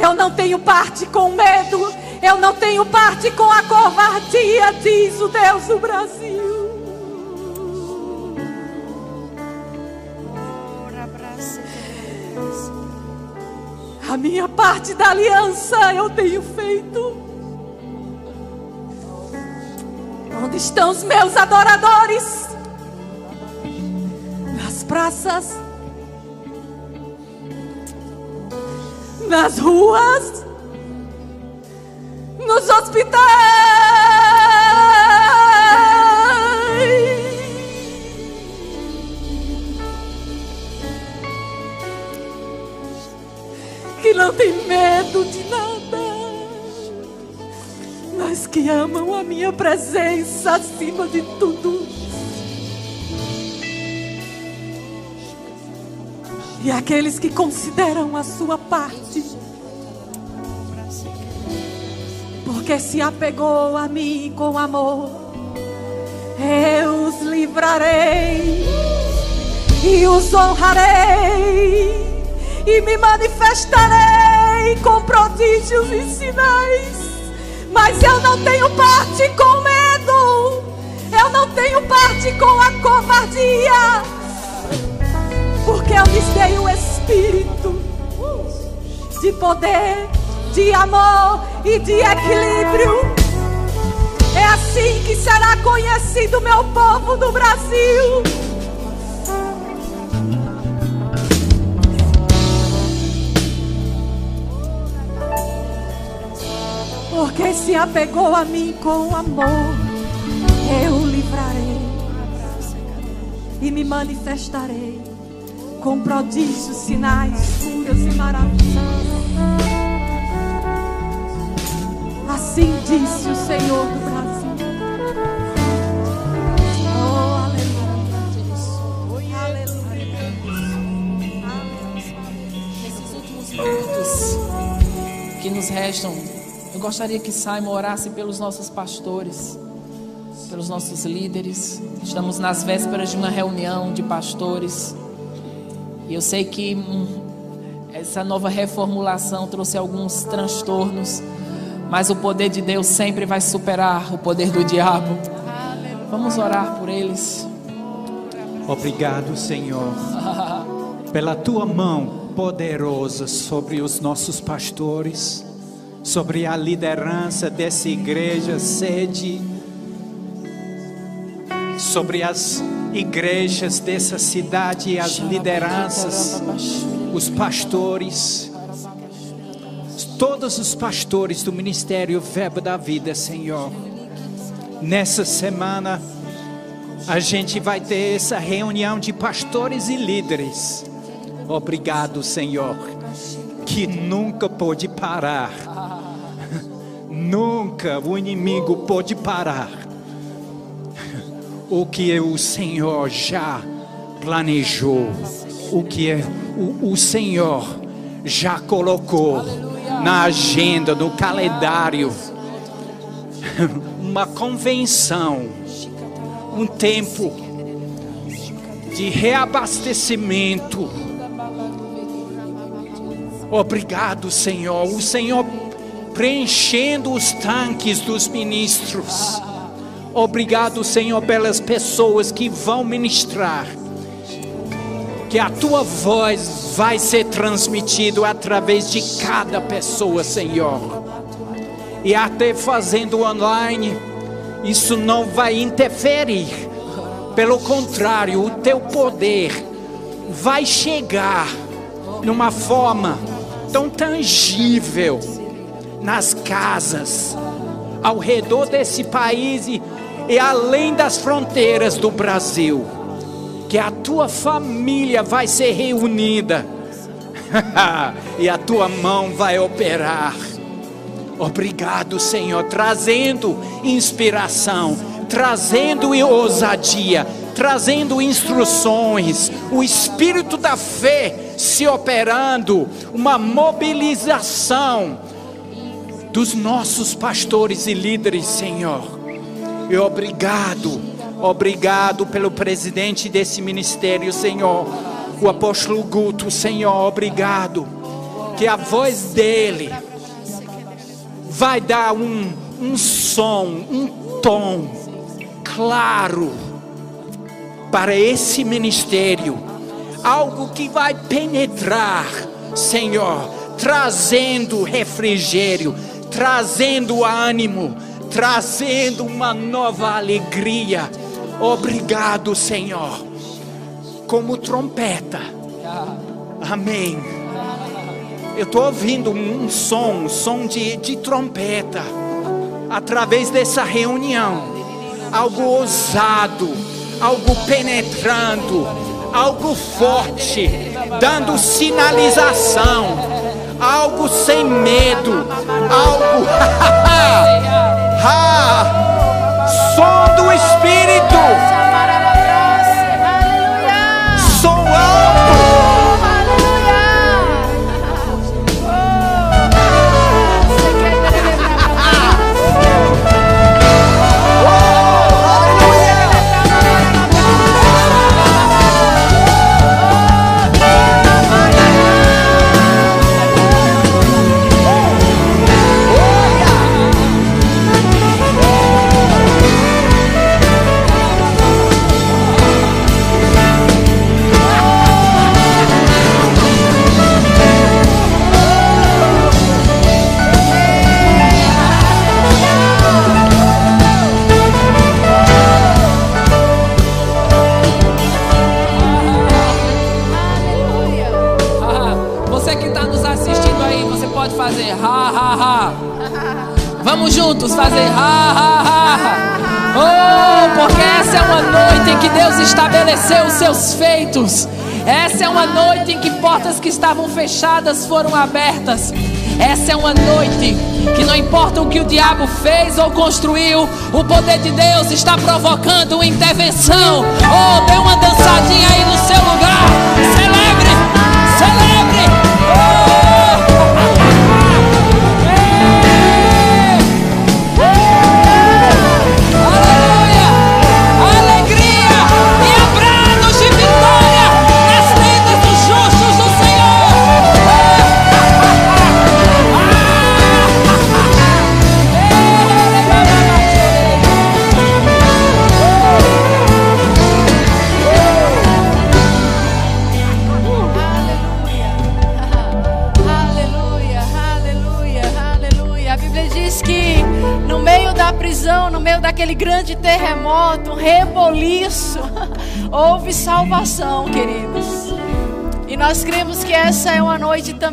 eu não tenho parte com medo. Eu não tenho parte com a covardia, diz o Deus do Brasil. A minha parte da aliança eu tenho feito. Onde estão os meus adoradores? Nas praças nas ruas, nos hospitais. que não têm medo de nada, mas que amam a minha presença acima de tudo. E aqueles que consideram a sua parte, porque se apegou a mim com amor, eu os livrarei. E os honrarei. E me manifestarei com prodígios e sinais. Mas eu não tenho parte com medo, eu não tenho parte com a covardia, porque eu lhes dei o espírito de poder, de amor e de equilíbrio. É assim que será conhecido meu povo do Brasil. Porque se apegou a mim com amor, eu livrarei e me manifestarei com prodígios, sinais, curas e maravilhas. Assim disse o Senhor do Brasil. Oh, aleluia. Aleluia. Nesses últimos minutos que nos restam, eu gostaria que Simon orasse pelos nossos pastores, pelos nossos líderes. Estamos nas vésperas de uma reunião de pastores. E eu sei que hum, essa nova reformulação trouxe alguns transtornos, mas o poder de Deus sempre vai superar o poder do diabo. Vamos orar por eles. Obrigado, Senhor, pela tua mão poderosa sobre os nossos pastores, sobre a liderança dessa igreja sede, sobre as igrejas dessa cidade as lideranças, os pastores, todos os pastores do ministério Verbo da Vida, Senhor. Nessa semana, a gente vai ter essa reunião de pastores e líderes. Obrigado, Senhor, que nunca pôde parar. Nunca o inimigo pôde parar. O que o Senhor já planejou, o que é, o, o Senhor já colocou na agenda, no calendário. Uma convenção um tempo de reabastecimento. Obrigado, Senhor. O Senhor preenchendo os tanques dos ministros. Obrigado, Senhor, pelas pessoas que vão ministrar. Que a tua voz vai ser transmitida através de cada pessoa, Senhor. E até fazendo online isso não vai interferir. Pelo contrário, o teu poder vai chegar numa forma tão tangível nas casas ao redor desse país e, e além das fronteiras do Brasil. Que a tua família vai ser reunida e a tua mão vai operar. Obrigado, Senhor, trazendo inspiração, trazendo ousadia, trazendo instruções, o espírito da fé se operando, uma mobilização dos nossos pastores e líderes, Senhor. E obrigado, obrigado pelo presidente desse ministério, Senhor, o apóstolo Guto, Senhor, obrigado. Que a voz dele vai dar um, um som, um tom claro para esse ministério, algo que vai penetrar, Senhor, trazendo refrigério, trazendo ânimo, trazendo uma nova alegria. Obrigado, Senhor, como trompeta. Amém. Eu estou ouvindo um som, um som de, de trompeta, através dessa reunião. Algo ousado, algo penetrando, algo forte, dando sinalização, algo sem medo, algo. ah, som do Espírito, Juntos fazer ha ha ha. Oh, porque essa é uma noite em que Deus estabeleceu os seus feitos. Essa é uma noite em que portas que estavam fechadas foram abertas. Essa é uma noite que não importa o que o diabo fez ou construiu, o poder de Deus está provocando uma intervenção. Oh, dê uma dançadinha aí no seu lugar.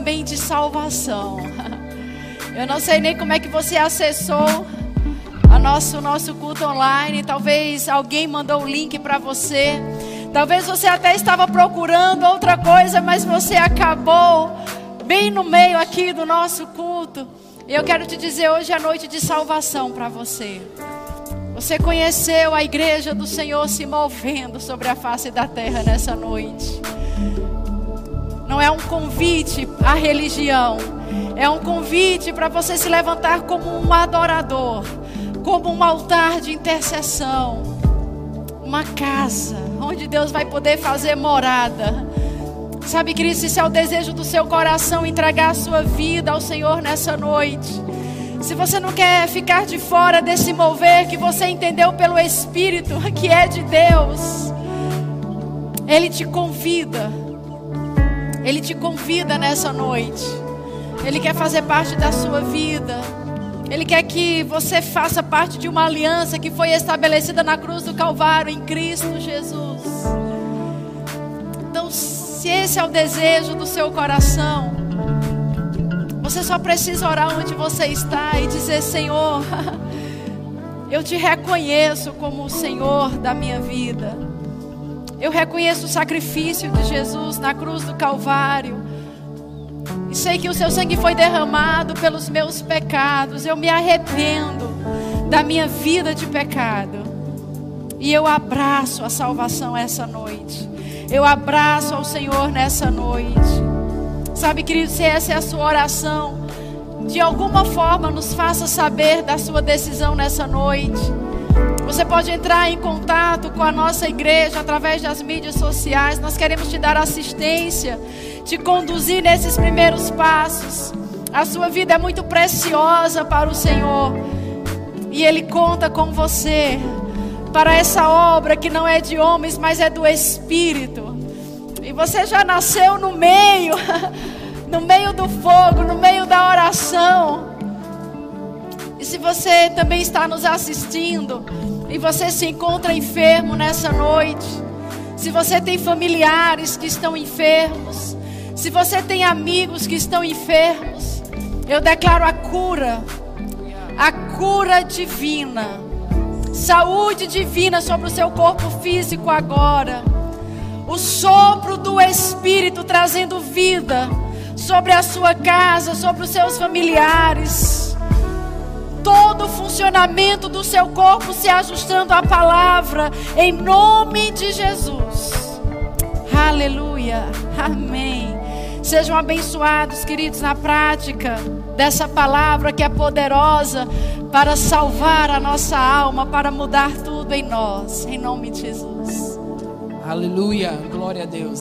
Também de salvação. Eu não sei nem como é que você acessou a nosso, o nosso culto online. Talvez alguém mandou o link para você. Talvez você até estava procurando outra coisa, mas você acabou bem no meio aqui do nosso culto. E eu quero te dizer hoje é noite de salvação para você. Você conheceu a igreja do Senhor se movendo sobre a face da terra nessa noite. Não é um convite à religião, é um convite para você se levantar como um adorador, como um altar de intercessão, uma casa onde Deus vai poder fazer morada. Sabe, Cristo, isso é o desejo do seu coração entregar a sua vida ao Senhor nessa noite. Se você não quer ficar de fora desse mover que você entendeu pelo Espírito, que é de Deus, Ele te convida. Ele te convida nessa noite. Ele quer fazer parte da sua vida. Ele quer que você faça parte de uma aliança que foi estabelecida na cruz do Calvário em Cristo Jesus. Então, se esse é o desejo do seu coração, você só precisa orar onde você está e dizer: Senhor, eu te reconheço como o Senhor da minha vida. Eu reconheço o sacrifício de Jesus na cruz do Calvário. E sei que o seu sangue foi derramado pelos meus pecados. Eu me arrependo da minha vida de pecado. E eu abraço a salvação essa noite. Eu abraço ao Senhor nessa noite. Sabe, querido, se essa é a sua oração, de alguma forma nos faça saber da sua decisão nessa noite. Você pode entrar em contato com a nossa igreja através das mídias sociais. Nós queremos te dar assistência, te conduzir nesses primeiros passos. A sua vida é muito preciosa para o Senhor. E Ele conta com você para essa obra que não é de homens, mas é do Espírito. E você já nasceu no meio, no meio do fogo, no meio da oração. E se você também está nos assistindo e você se encontra enfermo nessa noite, se você tem familiares que estão enfermos, se você tem amigos que estão enfermos, eu declaro a cura, a cura divina, saúde divina sobre o seu corpo físico agora, o sopro do Espírito trazendo vida sobre a sua casa, sobre os seus familiares. Todo o funcionamento do seu corpo se ajustando à palavra, em nome de Jesus. Aleluia. Amém. Sejam abençoados, queridos, na prática dessa palavra que é poderosa para salvar a nossa alma, para mudar tudo em nós. Em nome de Jesus. Aleluia. Glória a Deus.